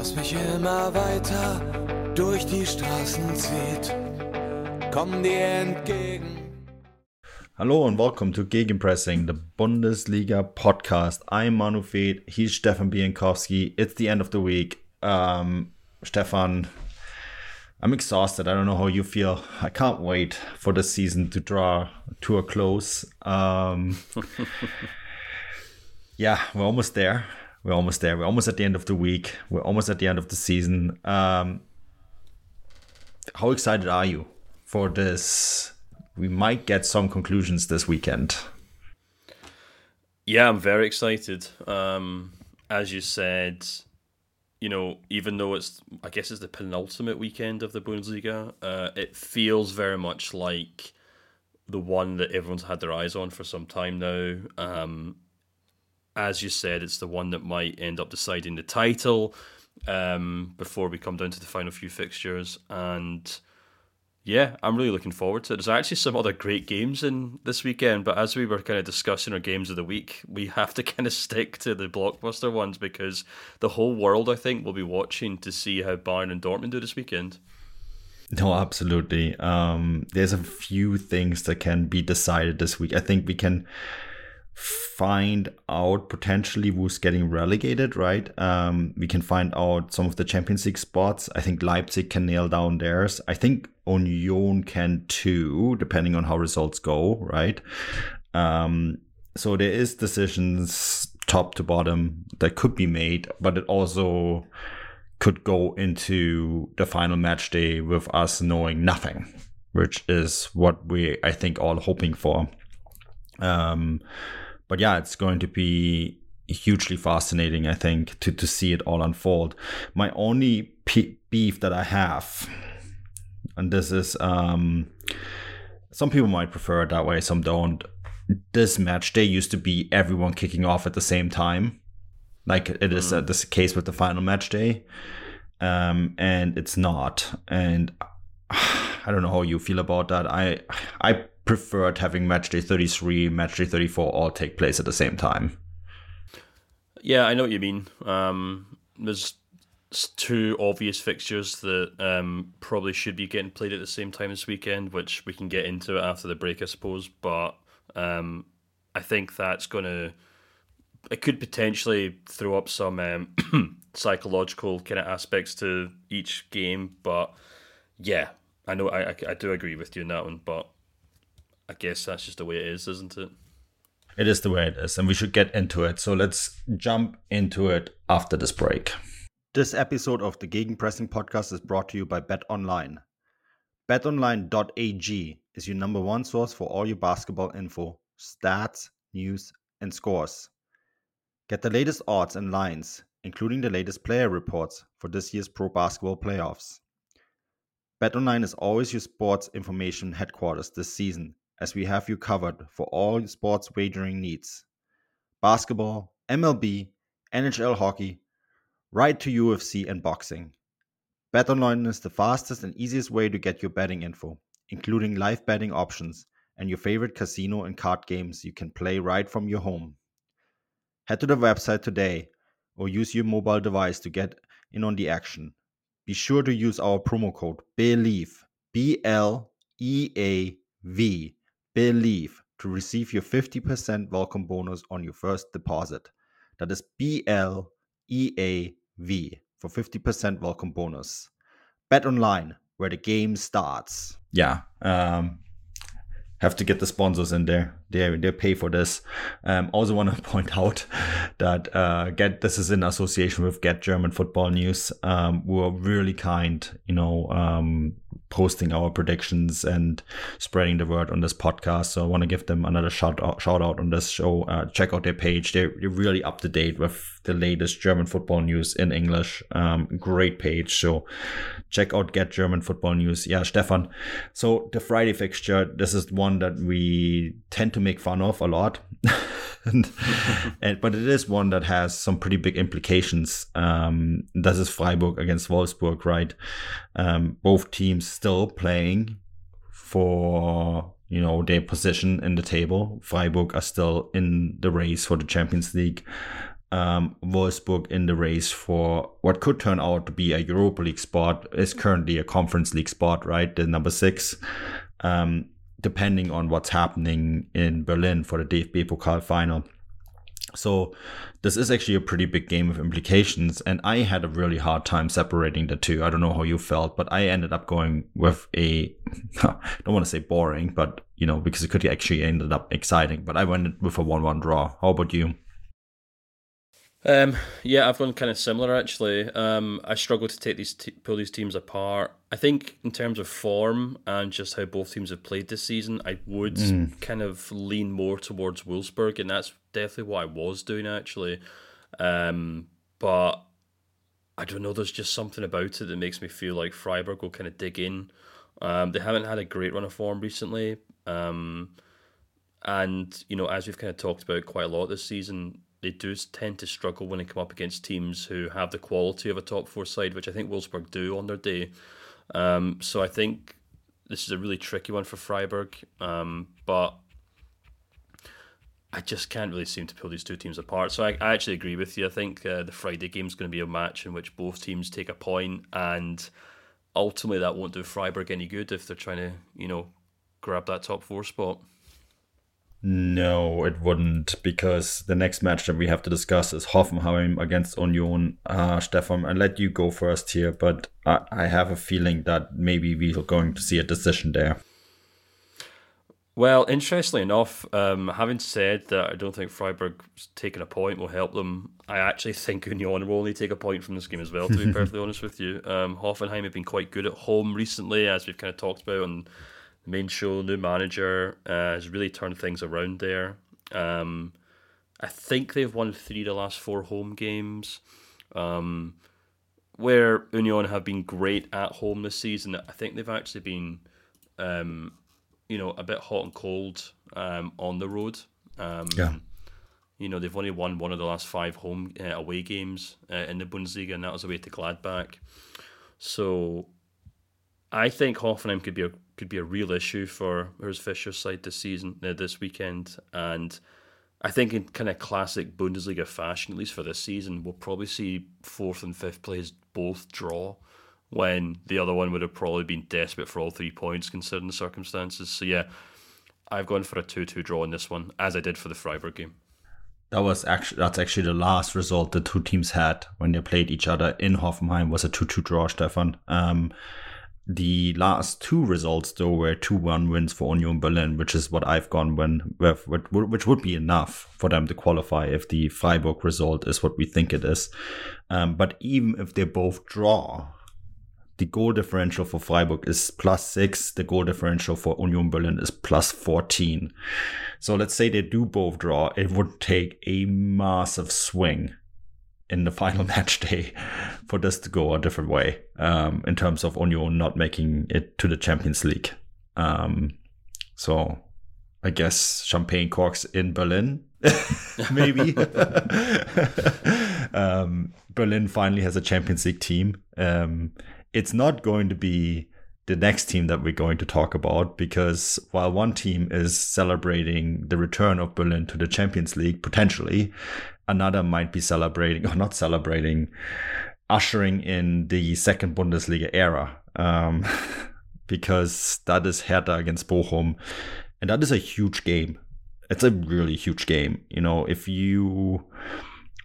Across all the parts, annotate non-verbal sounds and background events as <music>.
das mich immer weiter durch die Straßen zieht. Komm dir entgegen. Hallo and welcome to Gegenpressing, the Bundesliga podcast. I'm Manu Fed, he's Stefan Biankowski. It's the end of the week. Um, Stefan, I'm exhausted. I don't know how you feel. I can't wait for the season to draw to a close. Um, <laughs> yeah, we're almost there. We're almost there. We're almost at the end of the week. We're almost at the end of the season. Um, how excited are you for this? We might get some conclusions this weekend. Yeah, I'm very excited. Um, as you said, you know, even though it's, I guess it's the penultimate weekend of the Bundesliga, uh, it feels very much like the one that everyone's had their eyes on for some time now. Um, as you said, it's the one that might end up deciding the title um, before we come down to the final few fixtures. And yeah, I'm really looking forward to it. There's actually some other great games in this weekend, but as we were kind of discussing our games of the week, we <laughs> have to kind of stick to the blockbuster ones because the whole world, I think, will be watching to see how Bayern and Dortmund do this weekend. No, absolutely. Um, there's a few things that can be decided this week. I think we can find out potentially who's getting relegated, right? Um, we can find out some of the Champions League spots. I think Leipzig can nail down theirs. I think Union can too, depending on how results go, right? Um, so there is decisions top to bottom that could be made, but it also could go into the final match day with us knowing nothing, which is what we I think all hoping for. Um, but yeah, it's going to be hugely fascinating, I think, to, to see it all unfold. My only beef that I have, and this is, um, some people might prefer it that way, some don't. This match day used to be everyone kicking off at the same time, like it is uh, this case with the final match day, um, and it's not. And <sighs> I don't know how you feel about that. I I preferred having match day 33, match day 34 all take place at the same time. Yeah, I know what you mean. Um, there's two obvious fixtures that um, probably should be getting played at the same time this weekend, which we can get into after the break, I suppose. But um, I think that's going to. It could potentially throw up some um, <clears throat> psychological kind of aspects to each game, but yeah, I know I, I, I do agree with you on that one. But I guess that's just the way it is, isn't it? It is the way it is, and we should get into it. So let's jump into it after this break. This episode of the Gegenpressing podcast is brought to you by Bet Online. BetOnline.ag is your number one source for all your basketball info, stats, news, and scores. Get the latest odds and lines, including the latest player reports for this year's pro basketball playoffs. BetOnline is always your sports information headquarters this season as we have you covered for all sports wagering needs basketball, MLB, NHL hockey, right to UFC and boxing. BetOnline is the fastest and easiest way to get your betting info, including live betting options and your favorite casino and card games you can play right from your home. Head to the website today or use your mobile device to get in on the action. Be sure to use our promo code BLEAV, B L E A V Bleav to receive your 50% welcome bonus on your first deposit. That is B L E A V for 50% welcome bonus. Bet online where the game starts. Yeah. Um, have to get the sponsors in there. They they pay for this. Um, also want to <laughs> point out that uh, get this is in association with Get German Football News. Um, we were really kind, you know, um, posting our predictions and spreading the word on this podcast. So I want to give them another shout out, shout out on this show. Uh, check out their page. They're, they're really up to date with the latest German football news in English. Um, great page. So check out Get German Football News. Yeah, Stefan. So the Friday fixture, this is one that we tend to make fun of a lot. <laughs> and, and, but it is one that has some pretty big implications. Um, this is Freiburg against Wolfsburg, right? Um, both teams still playing for you know their position in the table. Freiburg are still in the race for the Champions League. Um, Wolfsburg in the race for what could turn out to be a Europa League spot is currently a Conference League spot, right? The number six. Um, depending on what's happening in Berlin for the DFB Pokal final. So this is actually a pretty big game of implications, and I had a really hard time separating the two. I don't know how you felt, but I ended up going with a <laughs> I don't want to say boring, but you know because it could actually ended up exciting. But I went with a one-one draw. How about you? Um, yeah, I've gone kind of similar actually. Um, I struggle to take these pull these teams apart. I think in terms of form and just how both teams have played this season, I would mm. kind of lean more towards Wolfsburg, and that's definitely what I was doing actually. Um, but I don't know. There's just something about it that makes me feel like Freiburg will kind of dig in. Um, they haven't had a great run of form recently. Um, and you know, as we've kind of talked about quite a lot this season, they do tend to struggle when they come up against teams who have the quality of a top four side, which I think Wolfsburg do on their day. Um, so I think this is a really tricky one for Freiburg, um, but I just can't really seem to pull these two teams apart. So I, I actually agree with you. I think uh, the Friday game is going to be a match in which both teams take a point, and ultimately that won't do Freiburg any good if they're trying to, you know, grab that top four spot. No, it wouldn't, because the next match that we have to discuss is Hoffenheim against Union. Uh, Stefan, I let you go first here, but I, I have a feeling that maybe we're going to see a decision there. Well, interestingly enough, um, having said that, I don't think Freiburg taking a point will help them. I actually think Union will only take a point from this game as well. To be <laughs> perfectly honest with you, um, Hoffenheim have been quite good at home recently, as we've kind of talked about on the main show, new manager uh, has really turned things around there. Um, I think they've won three of the last four home games. Um, where Union have been great at home this season, I think they've actually been, um, you know, a bit hot and cold um, on the road. Um, yeah. You know, they've only won one of the last five home uh, away games uh, in the Bundesliga, and that was away to Gladbach. So I think Hoffenheim could be a could be a real issue for Urs Fischer's side this season, uh, this weekend, and I think in kind of classic Bundesliga fashion, at least for this season, we'll probably see fourth and fifth place both draw, when the other one would have probably been desperate for all three points considering the circumstances. So yeah, I've gone for a two-two draw in this one, as I did for the Freiburg game. That was actually that's actually the last result the two teams had when they played each other in Hoffenheim was a two-two draw, Stefan. Um, the last two results, though, were 2 1 wins for Union Berlin, which is what I've gone when, which would be enough for them to qualify if the Freiburg result is what we think it is. Um, but even if they both draw, the goal differential for Freiburg is plus six. The goal differential for Union Berlin is plus 14. So let's say they do both draw. It would take a massive swing in the <laughs> final match day for this to go a different way um, in terms of Union not making it to the Champions League. Um, so I guess champagne corks in Berlin, <laughs> maybe. <laughs> um, Berlin finally has a Champions League team. Um, it's not going to be the next team that we're going to talk about because while one team is celebrating the return of Berlin to the Champions League potentially, another might be celebrating <laughs> or not celebrating, ushering in the second Bundesliga era. Um, <laughs> because that is Hertha against Bochum. And that is a huge game. It's a really huge game. You know, if you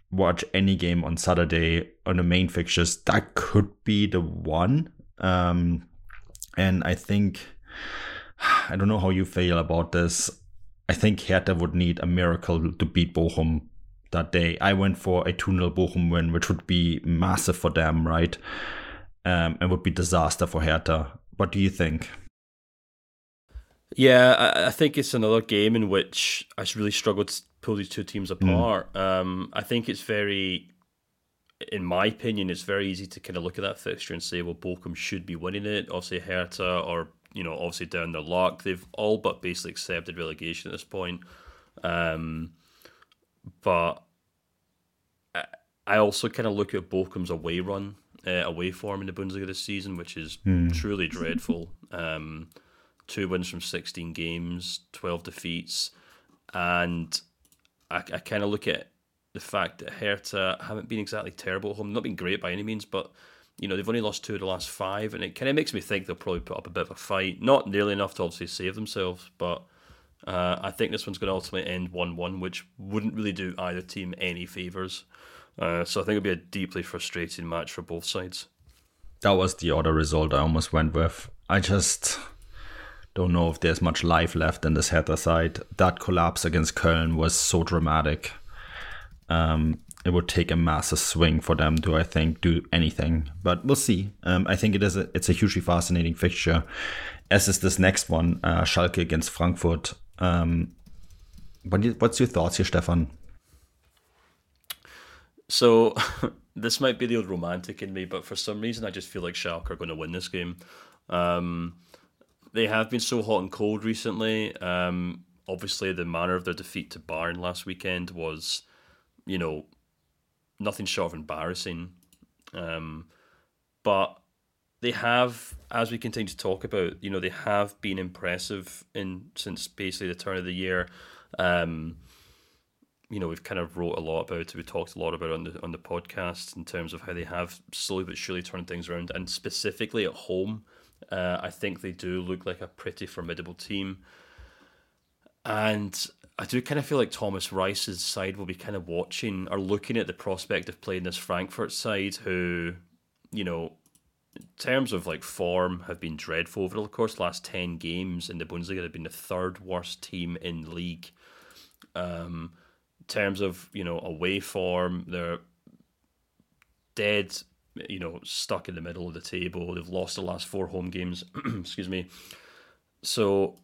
watch any game on Saturday on the main fixtures, that could be the one. Um, and I think, <sighs> I don't know how you feel about this. I think Hertha would need a miracle to beat Bochum that day. I went for a 2 0 Bochum win, which would be massive for them, right? Um, and would be disaster for Hertha. What do you think? Yeah, I, I think it's another game in which I really struggled to pull these two teams apart. Mm. Um, I think it's very, in my opinion, it's very easy to kind of look at that fixture and say, well, Bochum should be winning it. Obviously, Hertha or you know, obviously down their luck. They've all but basically accepted relegation at this point. Um, but I also kind of look at Bochum's away run, uh, away form in the Bundesliga this season, which is mm. truly dreadful. Um, two wins from 16 games, 12 defeats. And I, I kind of look at the fact that Hertha haven't been exactly terrible at home, not been great by any means, but you know they've only lost two of the last five, and it kind of makes me think they'll probably put up a bit of a fight. Not nearly enough to obviously save themselves, but uh, I think this one's going to ultimately end one-one, which wouldn't really do either team any favors. Uh, so I think it'll be a deeply frustrating match for both sides. That was the other result I almost went with. I just don't know if there's much life left in this Hertha side. That collapse against Köln was so dramatic. Um, it would take a massive swing for them to, I think, do anything. But we'll see. Um, I think it is a, it's a hugely fascinating fixture, as is this next one, uh, Schalke against Frankfurt. Um, what, what's your thoughts here, Stefan? So, <laughs> this might be the old romantic in me, but for some reason, I just feel like Schalke are going to win this game. Um, they have been so hot and cold recently. Um, obviously, the manner of their defeat to Bayern last weekend was, you know, nothing short of embarrassing. Um, but they have, as we continue to talk about, you know, they have been impressive in since basically the turn of the year. Um, you know, we've kind of wrote a lot about it. We talked a lot about it on the on the podcast in terms of how they have slowly but surely turned things around, and specifically at home, uh, I think they do look like a pretty formidable team. And I do kind of feel like Thomas Reis's side will be kind of watching or looking at the prospect of playing this Frankfurt side, who, you know, in terms of like form, have been dreadful over the course the last ten games in the Bundesliga. They've been the third worst team in league. Um, terms of you know away form, they're dead. You know, stuck in the middle of the table. They've lost the last four home games. <clears throat> Excuse me. So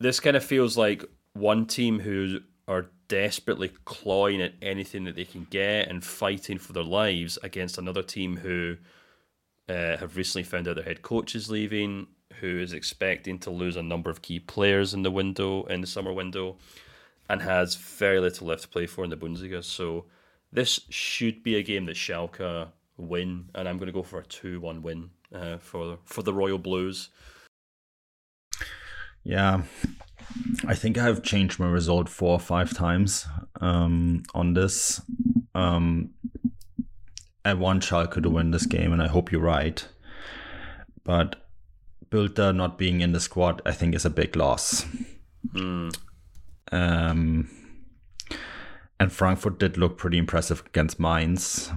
this kind of feels like one team who are desperately clawing at anything that they can get and fighting for their lives against another team who uh, have recently found out their head coach is leaving, who is expecting to lose a number of key players in the window in the summer window, and has very little left to play for in the Bundesliga. So this should be a game that Schalke win, and I'm going to go for a two-one win uh, for for the Royal Blues. Yeah, I think I've changed my result four or five times um, on this. Um, I want Schalke to win this game, and I hope you're right. But Bülter not being in the squad, I think, is a big loss. Mm. Um, and Frankfurt did look pretty impressive against Mainz.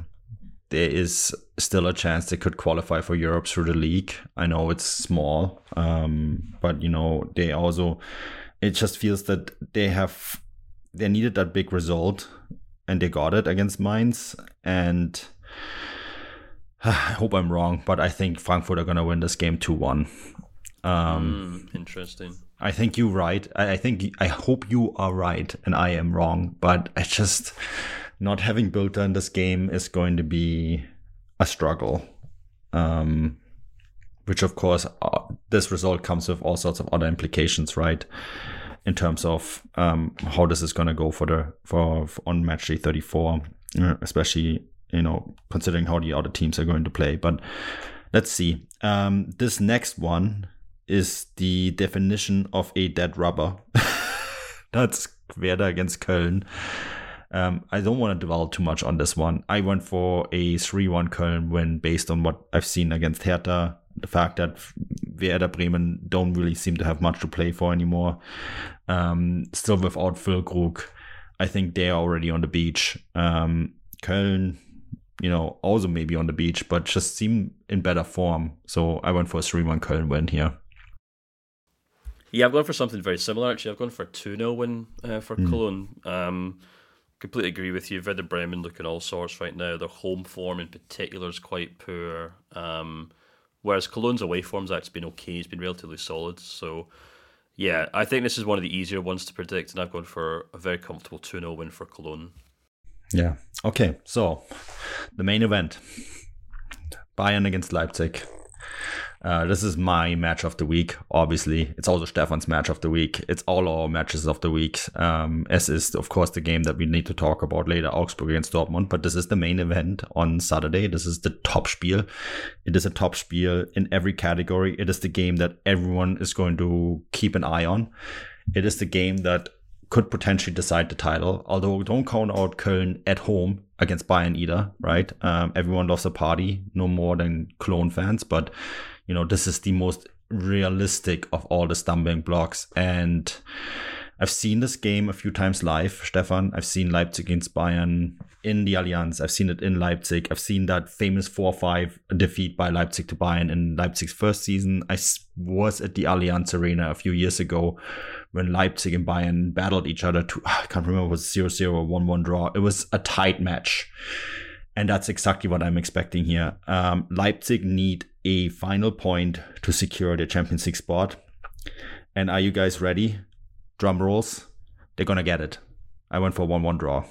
There is still a chance they could qualify for Europe through the league. I know it's small, um, but you know they also it just feels that they have they needed that big result and they got it against Mainz and <sighs> I hope I'm wrong, but I think Frankfurt are gonna win this game two one. Um, mm, interesting. I think you're right. I, think I hope you are right and I am wrong, but I just not having Bülter in this game is going to be a struggle. Um, which of course uh, this result comes with all sorts of other implications, right? In terms of um, how this is going to go for the for, for on match day 34, uh, especially you know considering how the other teams are going to play. But let's see. Um, this next one is the definition of a dead rubber. <laughs> That's Werder against Köln. Um, I don't want to dwell too much on this one. I went for a 3 1 Köln win based on what I've seen against Hertha the fact that Werder Bremen don't really seem to have much to play for anymore. Um, still without Füllkrug, I think they're already on the beach. Um, Köln, you know, also maybe on the beach, but just seem in better form. So I went for a 3 1 Köln win here. Yeah, I've gone for something very similar actually. I've gone for a 2 0 win uh, for mm. Cologne. Um, completely agree with you. Werder Bremen looking all sorts right now. Their home form in particular is quite poor. Um, Whereas Cologne's away form's actually been okay. It's been relatively solid. So Yeah, I think this is one of the easier ones to predict, and I've gone for a very comfortable 2 0 win for Cologne. Yeah. Okay. So the main event Bayern against Leipzig. Uh, this is my match of the week. Obviously, it's also Stefan's match of the week. It's all our matches of the week. Um, as is, of course, the game that we need to talk about later, Augsburg against Dortmund. But this is the main event on Saturday. This is the top spiel. It is a top spiel in every category. It is the game that everyone is going to keep an eye on. It is the game that could potentially decide the title. Although don't count out Köln at home against Bayern either, right? Um, everyone loves a party, no more than Cologne fans, but you know, this is the most realistic of all the stumbling blocks. And I've seen this game a few times live, Stefan. I've seen Leipzig against Bayern in the Allianz. I've seen it in Leipzig. I've seen that famous 4 5 defeat by Leipzig to Bayern in Leipzig's first season. I was at the Allianz Arena a few years ago when Leipzig and Bayern battled each other to, <sighs> I can't remember, it was 0 0 1 1 draw. It was a tight match. And that's exactly what I'm expecting here. Um, Leipzig need a final point to secure their Champions League spot. And are you guys ready? Drum rolls. They're going to get it. I went for 1 1 draw.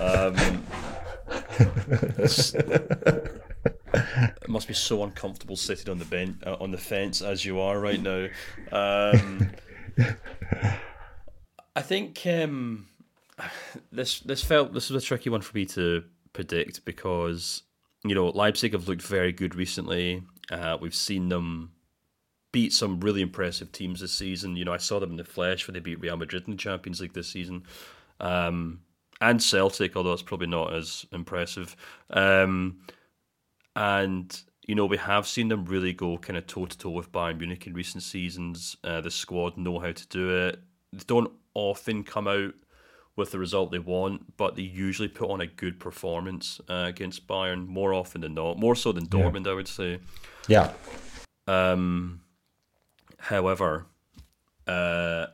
um, it <laughs> must be so uncomfortable sitting on the bench uh, on the fence as you are right now. Um, <laughs> I think um, this this felt this was a tricky one for me to predict because you know Leipzig have looked very good recently. Uh, we've seen them beat some really impressive teams this season. You know, I saw them in the flesh when they beat Real Madrid in the Champions League this season, um, and Celtic, although it's probably not as impressive. Um, and you know, we have seen them really go kind of toe to toe with Bayern Munich in recent seasons. Uh, the squad know how to do it. They don't often come out with the result they want, but they usually put on a good performance uh, against Bayern more often than not, more so than Dortmund, yeah. I would say. Yeah. Um. However, uh,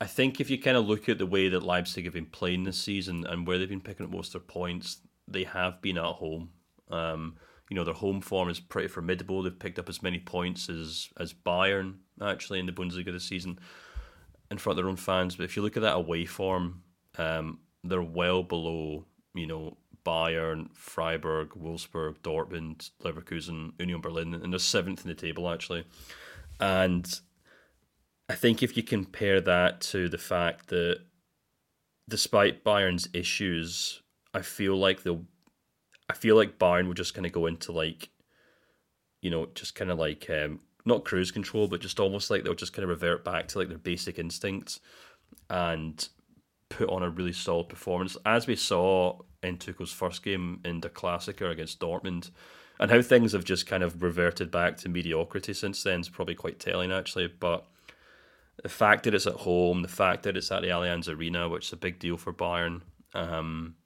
I think if you kind of look at the way that Leipzig have been playing this season and where they've been picking up most of their points, they have been at home. Um, you know, their home form is pretty formidable. They've picked up as many points as as Bayern actually in the Bundesliga this season in front of their own fans. But if you look at that away form, um, they're well below, you know, Bayern, Freiburg, Wolfsburg, Dortmund, Leverkusen, Union Berlin, and they're seventh in the table actually. And I think if you compare that to the fact that despite Bayern's issues, I feel like they'll I feel like Bayern will just kind of go into like, you know, just kind of like um, not cruise control, but just almost like they'll just kind of revert back to like their basic instincts and put on a really solid performance, as we saw in Tuchel's first game in the Klassiker against Dortmund. And how things have just kind of reverted back to mediocrity since then is probably quite telling, actually. But the fact that it's at home, the fact that it's at the Allianz Arena, which is a big deal for Bayern, um,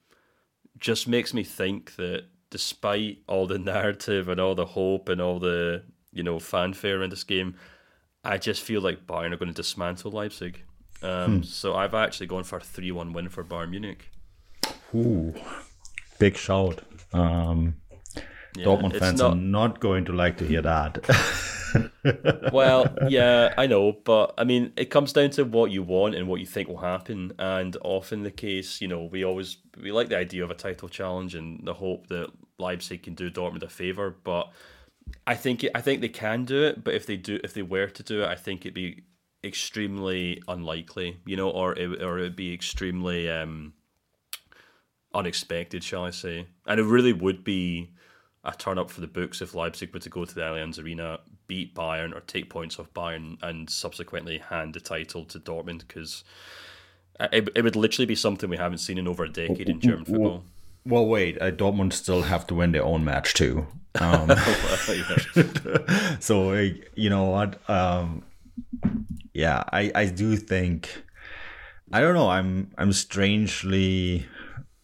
just makes me think that despite all the <laughs> narrative and all the hope and all the you know fanfare in this game, I just feel like Bayern are going to dismantle Leipzig. Um, hmm. So I've actually gone for a three-one win for Bayern Munich. Ooh, big shout. Um, yeah, Dortmund fans not... are not going to like to hear that. <laughs> well, yeah, I know, but I mean, it comes down to what you want and what you think will happen. And often the case, you know, we always we like the idea of a title challenge and the hope that Leipzig can do Dortmund a favor. But I think I think they can do it. But if they do, if they were to do it, I think it'd be extremely unlikely, you know, or it or it'd be extremely um, unexpected, shall I say? And it really would be a turn up for the books if Leipzig were to go to the Allianz Arena, beat Bayern or take points off Bayern, and subsequently hand the title to Dortmund because it, it would literally be something we haven't seen in over a decade in German football. Well, wait, uh, Dortmund still have to win their own match too. Um, <laughs> <laughs> so you know what? Um, yeah, I I do think I don't know. I'm I'm strangely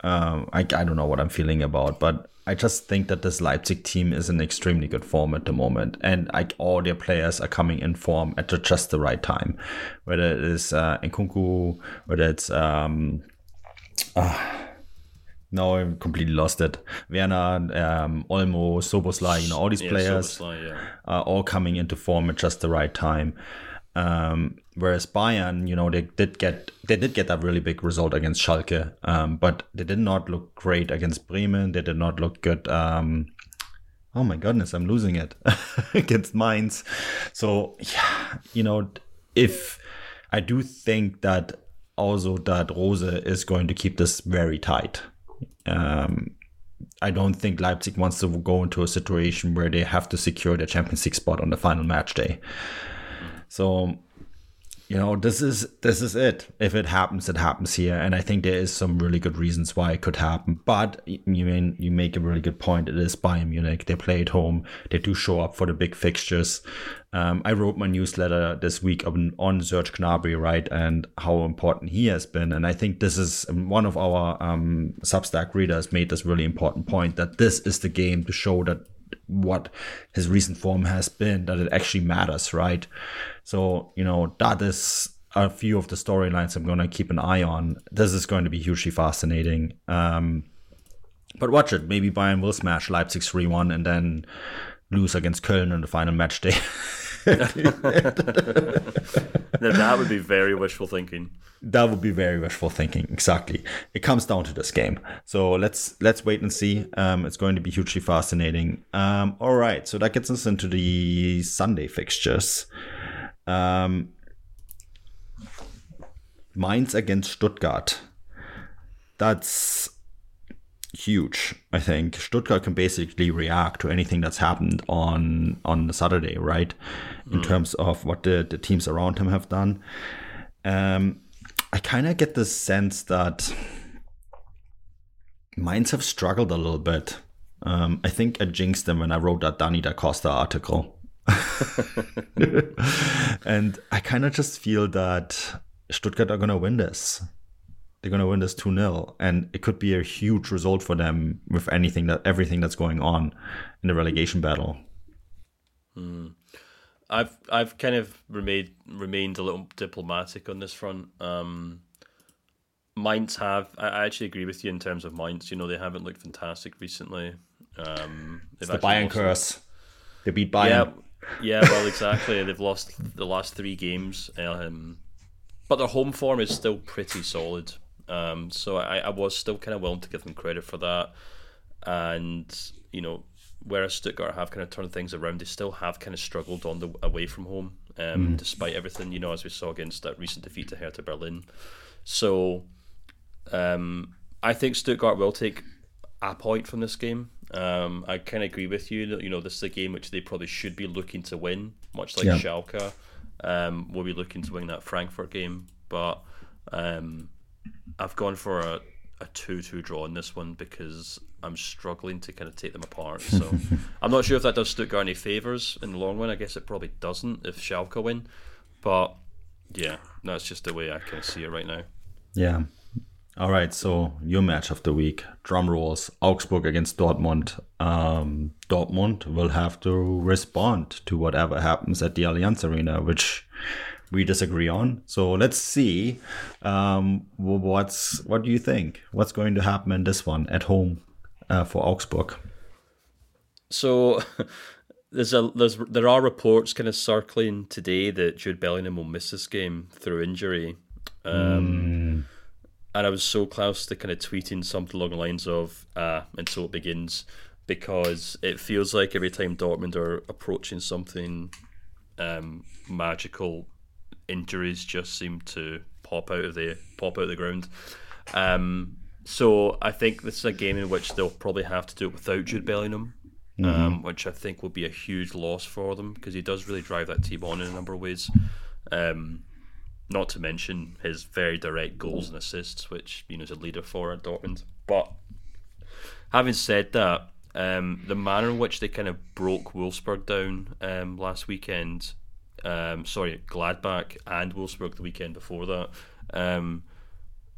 um, I I don't know what I'm feeling about, but I just think that this Leipzig team is in extremely good form at the moment, and like all their players are coming in form at just the right time. Whether it is uh, Nkunku, whether it's um, uh, No, I completely lost it. Werner, um, Olmo, Szoboszlai, you know, all these Yeah, players Szoboszlai, yeah. are all coming into form at just the right time. Um, whereas Bayern, you know, they did get they did get that really big result against Schalke, um, but they did not look great against Bremen. They did not look good. Um, oh my goodness, I'm losing it <laughs> against Mainz. So yeah, you know, if I do think that also that Rose is going to keep this very tight. Um, I don't think Leipzig wants to go into a situation where they have to secure their Champions League spot on the final match day. So, you know, this is this is it. If it happens, it happens here, and I think there is some really good reasons why it could happen. But you mean you make a really good point. It is Bayern Munich. They play at home. They do show up for the big fixtures. Um, I wrote my newsletter this week on, on Serge Gnabry, right, and how important he has been. And I think this is um, one of our um, Substack readers made this really important point that this is the game to show that what his recent form has been, that it actually matters, right? So, you know, that is a few of the storylines I'm going to keep an eye on. This is going to be hugely fascinating. Um, but watch it. Maybe Bayern will smash Leipzig 3 1 and then lose against Köln in the final match day. <laughs> <laughs> Now, that would be very wishful thinking. that would be very wishful thinking. Exactly. It comes down to this game. So let's let's wait and see. Um, it's going to be hugely fascinating. Um, all right. So that gets us into the Sunday fixtures. Um, Mainz against Stuttgart. That's huge. I think Stuttgart can basically react to anything that's happened on on Saturday, right? In terms of what the, the teams around him have done. Um, I kind of get the sense that Mainz have struggled a little bit. Um, I think I jinxed them when I wrote that Danny da Costa article. <laughs> <laughs> and I kind of just feel that Stuttgart are going to win this. They're going to win this 2 0. And it could be a huge result for them with anything that everything that's going on in the relegation battle. I've I've kind of remained remained a little diplomatic on this front. Um, Mainz have I actually agree with you in terms of Mainz. You know they haven't looked fantastic recently. Um, It's the Bayern curse. They beat Yeah, Bayern. yeah. Well, exactly. They've lost the last three games, um, but their home form is still pretty solid. Um, so I, I was still kind of willing to give them credit for that. And you know, whereas Stuttgart have kind of turned things around, they still have kind of struggled on the away from home, um, despite everything. You know, as we saw against that recent defeat to Hertha Berlin. So um, I think Stuttgart will take a point from this game. Um, I kind of agree with you. that, You know, this is a game which they probably should be looking to win, much like Yeah. Schalke. Um, will be looking to win that Frankfurt game, but um, I've gone for a, a two-two draw in this one because I'm struggling to kind of take them apart. So <laughs> I'm not sure if that does Stuttgart any favors in the long run. I guess it probably doesn't if Schalke win, but yeah, that's just the way I kind of see it right now. Yeah. All right. So your match of the week, drum rolls, Augsburg against Dortmund. Um, Dortmund will have to respond to whatever happens at the Allianz Arena, which we disagree on. So let's see. Um, what's what do you think? What's going to happen in this one at home uh, for Augsburg? So <laughs> there's a there's there are reports kind of circling today that Jude Bellingham will miss this game through injury. Um, And I was so close to kind of tweeting something along the lines of uh, until it begins because it feels like every time Dortmund are approaching something um, magical, injuries just seem to pop out of the pop out of the ground. Um, so I think this is a game in which they'll probably have to do it without Jude Bellingham, um, which I think will be a huge loss for them because he does really drive that team on in a number of ways. Um, not to mention his very direct goals and assists, which you know is a leader for at Dortmund. But having said that, um, the manner in which they kind of broke Wolfsburg down um, last weekend, um, sorry, Gladbach and Wolfsburg the weekend before that, um,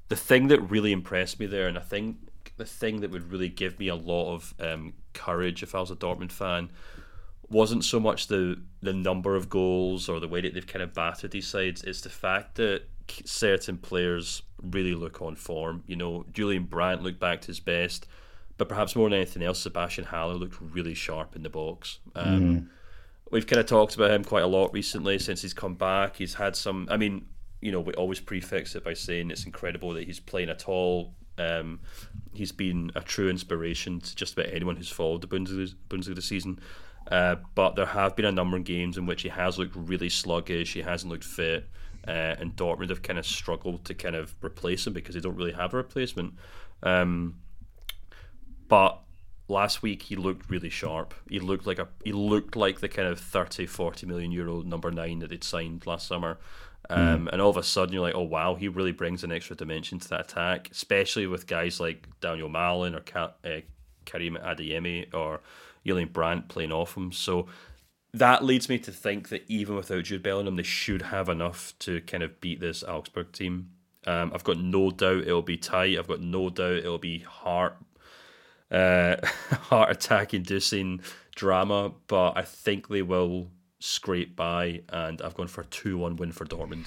the thing that really impressed me there, and I think the thing that would really give me a lot of um, courage if I was a Dortmund fan, wasn't so much the the number of goals or the way that they've kind of battered these sides. It's the fact that certain players really look on form. You know, Julian Brandt looked back to his best, but perhaps more than anything else, Sebastian Haller looked really sharp in the box. Um, mm. We've kind of talked about him quite a lot recently since he's come back. He's had some. I mean, you know, we always prefix it by saying it's incredible that he's playing at all. Um, he's been a true inspiration to just about anyone who's followed the Bundesliga, Bundesliga season. Uh, but there have been a number of games in which he has looked really sluggish. He hasn't looked fit, uh, and Dortmund have kind of struggled to kind of replace him because they don't really have a replacement. Um, but last week he looked really sharp. He looked like a he looked like the kind of 30, 40 million euro number nine that they'd signed last summer. Um, mm. And all of a sudden, you're like, oh wow, he really brings an extra dimension to that attack, especially with guys like Donyell Malen or Ka- uh, Karim Adeyemi or Julian Brandt playing off him. So that leads me to think that even without Jude Bellingham, they should have enough to kind of beat this Augsburg team. Um, I've got no doubt it'll be tight. I've got no doubt it'll be heart, uh, <laughs> heart attack inducing drama. But I think they will scrape by, and I've gone for a two-one win for Dortmund.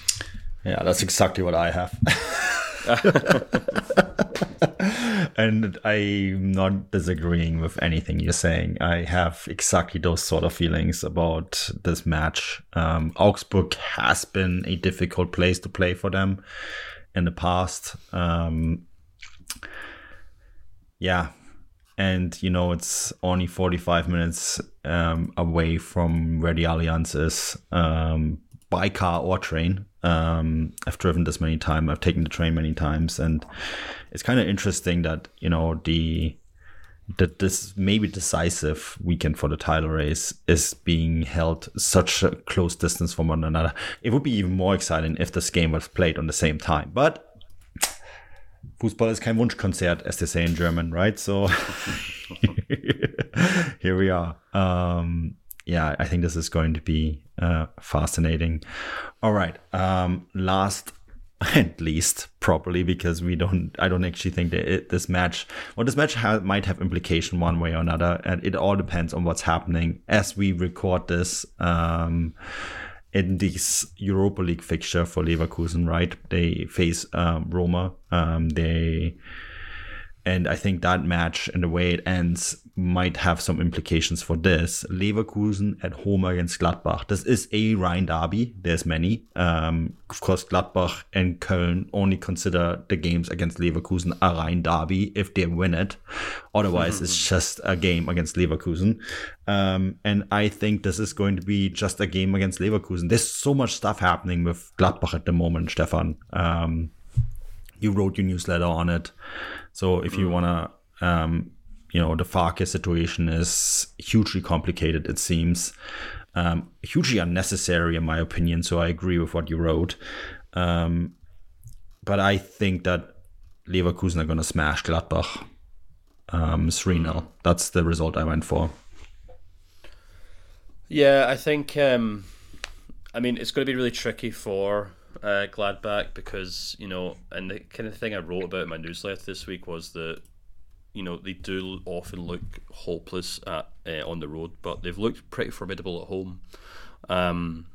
Yeah, that's exactly what I have. <laughs> and I'm not disagreeing with anything you're saying. I have exactly those sort of feelings about this match. Um, Augsburg has been a difficult place to play for them in the past. Um, yeah. And, you know, it's only 45 minutes um, away from where the Allianz is um, by car or train. Um, I've driven this many times. I've taken the train many times, and it's kind of interesting that you know the that this maybe decisive weekend for the title race is being held such a close distance from one another. It would be even more exciting if this game was played on the same time. But Fußball ist kein Wunschkonzert, as they say in German, right? So <laughs> here we are. Um, yeah, I think this is going to be uh, fascinating. All right. Um, last <laughs> and least, probably because we don't, I don't actually think that it, this match, well, this match ha- might have implication one way or another, and it all depends on what's happening as we record this. Um, in this Europa League fixture for Leverkusen, right? They face um, Roma. Um, they and I think that match and the way it ends might have some implications for this. Leverkusen at home against Gladbach. This is a Rhine derby. There's many. Um, of course, Gladbach and Köln only consider the games against Leverkusen a Rhine derby if they win it. Otherwise, it's just a game against Leverkusen. Um, and I think this is going to be just a game against Leverkusen. There's so much stuff happening with Gladbach at the moment, Stefan. Um, you wrote your newsletter on it. So if you mm. want to, um, you know, the Farke situation is hugely complicated, it seems. Um, hugely unnecessary, in my opinion. So I agree with what you wrote. Um, but I think that Leverkusen are going to smash Gladbach um, 3 0. That's the result I went for. Yeah, I think. Um, I mean, it's going to be really tricky for uh, Gladbach because you know, and the kind of thing I wrote about in my newsletter this week was that you know they do often look hopeless at uh, on the road, but they've looked pretty formidable at home. Um,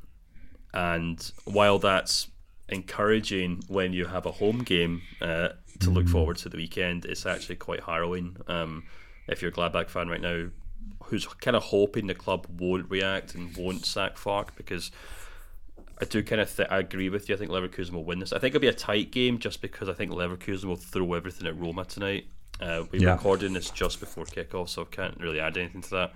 and while that's encouraging when you have a home game uh, to look forward to the weekend, it's actually quite harrowing. Um, if you're a Gladbach fan right now, who's kind of hoping the club won't react and won't sack Farke because I do kind of th- I agree with you. I think Leverkusen will win this. I think it'll be a tight game just because I think Leverkusen will throw everything at Roma tonight. Uh, we're yeah. recording this just before kickoff, so I can't really add anything to that.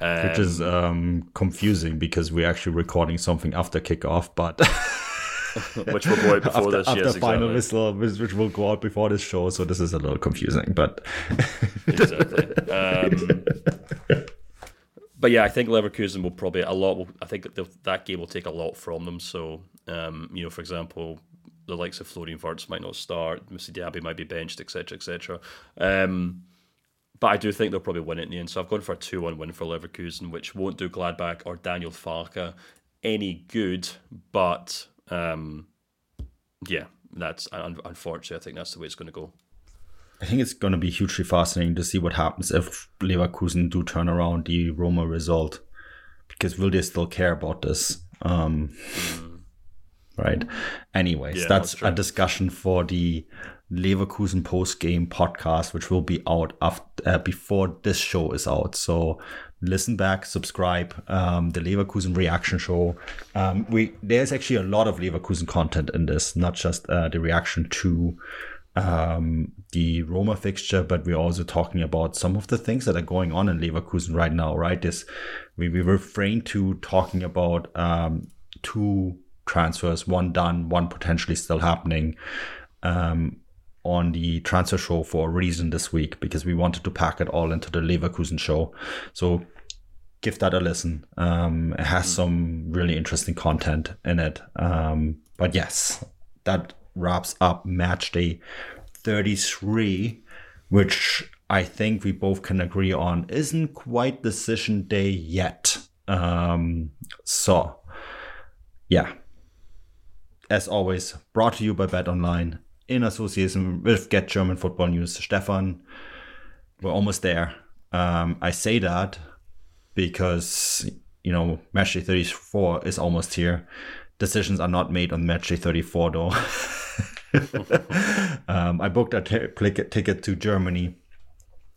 Um, Which is um, um, confusing because we're actually recording something after kickoff, but <laughs> which will go out before after, this. After yes, final whistle, which will go out before this show, so this is a little confusing, but exactly. <laughs> Um, but yeah, I think Leverkusen will probably a lot. Will, I think that game will take a lot from them. So, um, you know, for example, the likes of Florian Wirtz might not start. Moussa Diaby might be benched, etc., etc. Um, but I do think they'll probably win it in the end. So I've gone for a two-one win for Leverkusen, which won't do Gladbach or Daniel Farke any good. But um, yeah, that's unfortunately, I think that's the way it's going to go. I think it's going to be hugely fascinating to see what happens if Leverkusen do turn around the Roma result, because will they still care about this? Um, right? Anyways, Yeah, that's, that's a discussion for the Leverkusen post game podcast, which will be out after, uh, before this show is out. So listen back, subscribe. Um, the Leverkusen reaction show. Um, we there's actually a lot of Leverkusen content in this, not just uh, the reaction to um, the Roma fixture, but we're also talking about some of the things that are going on in Leverkusen right now. Right, this we we refrain to talking about um, two transfers, one done, one potentially still happening. Um, on the transfer show for a reason this week because we wanted to pack it all into the Leverkusen show. So give that a listen. Um, it has some really interesting content in it. Um, but yes, that wraps up match day 33, which I think we both can agree on isn't quite decision day yet. Um, so, yeah. As always, brought to you by Bet Online in association with Get German Football News. Stefan, we're almost there. Um, I say that because you know match day 34 is almost here. Decisions are not made on match day 34 though. <laughs> um, I booked a t- ticket to Germany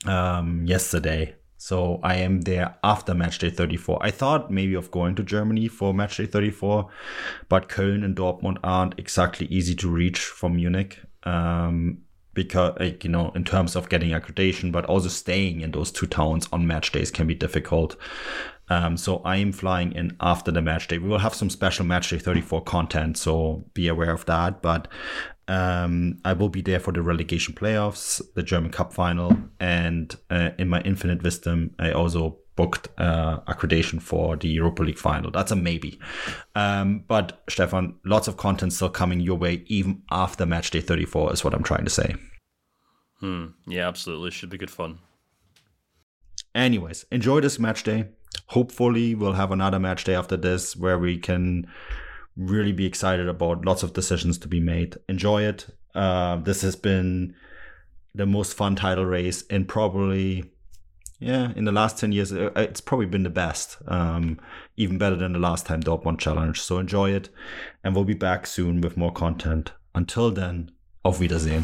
um, yesterday. So I am there after match day 34. I thought maybe of going to Germany for match day 34, but Köln and Dortmund aren't exactly easy to reach from Munich. Um, because like, you know, in terms of getting accreditation, but also staying in those two towns on match days can be difficult. Um, so I am flying in after the match day. We will have some special match day 34 content, so be aware of that. But um, I will be there for the relegation playoffs, the German Cup final, and uh, in my infinite wisdom, I also booked uh, accreditation for the Europa League final. That's a maybe. Um, but Stefan, lots of content still coming your way, even after match day 34, is what I'm trying to say. Hmm. Yeah, absolutely. Should be good fun. Anyways, enjoy this match day. Hopefully, we'll have another match day after this where we can really be excited about lots of decisions to be made. Enjoy it. Uh, this has been the most fun title race in probably, yeah, in the last 10 years. uh, It's probably been the best, um, even better than the last time Dortmund challenge. So enjoy it. And we'll be back soon with more content. Until then, auf Wiedersehen.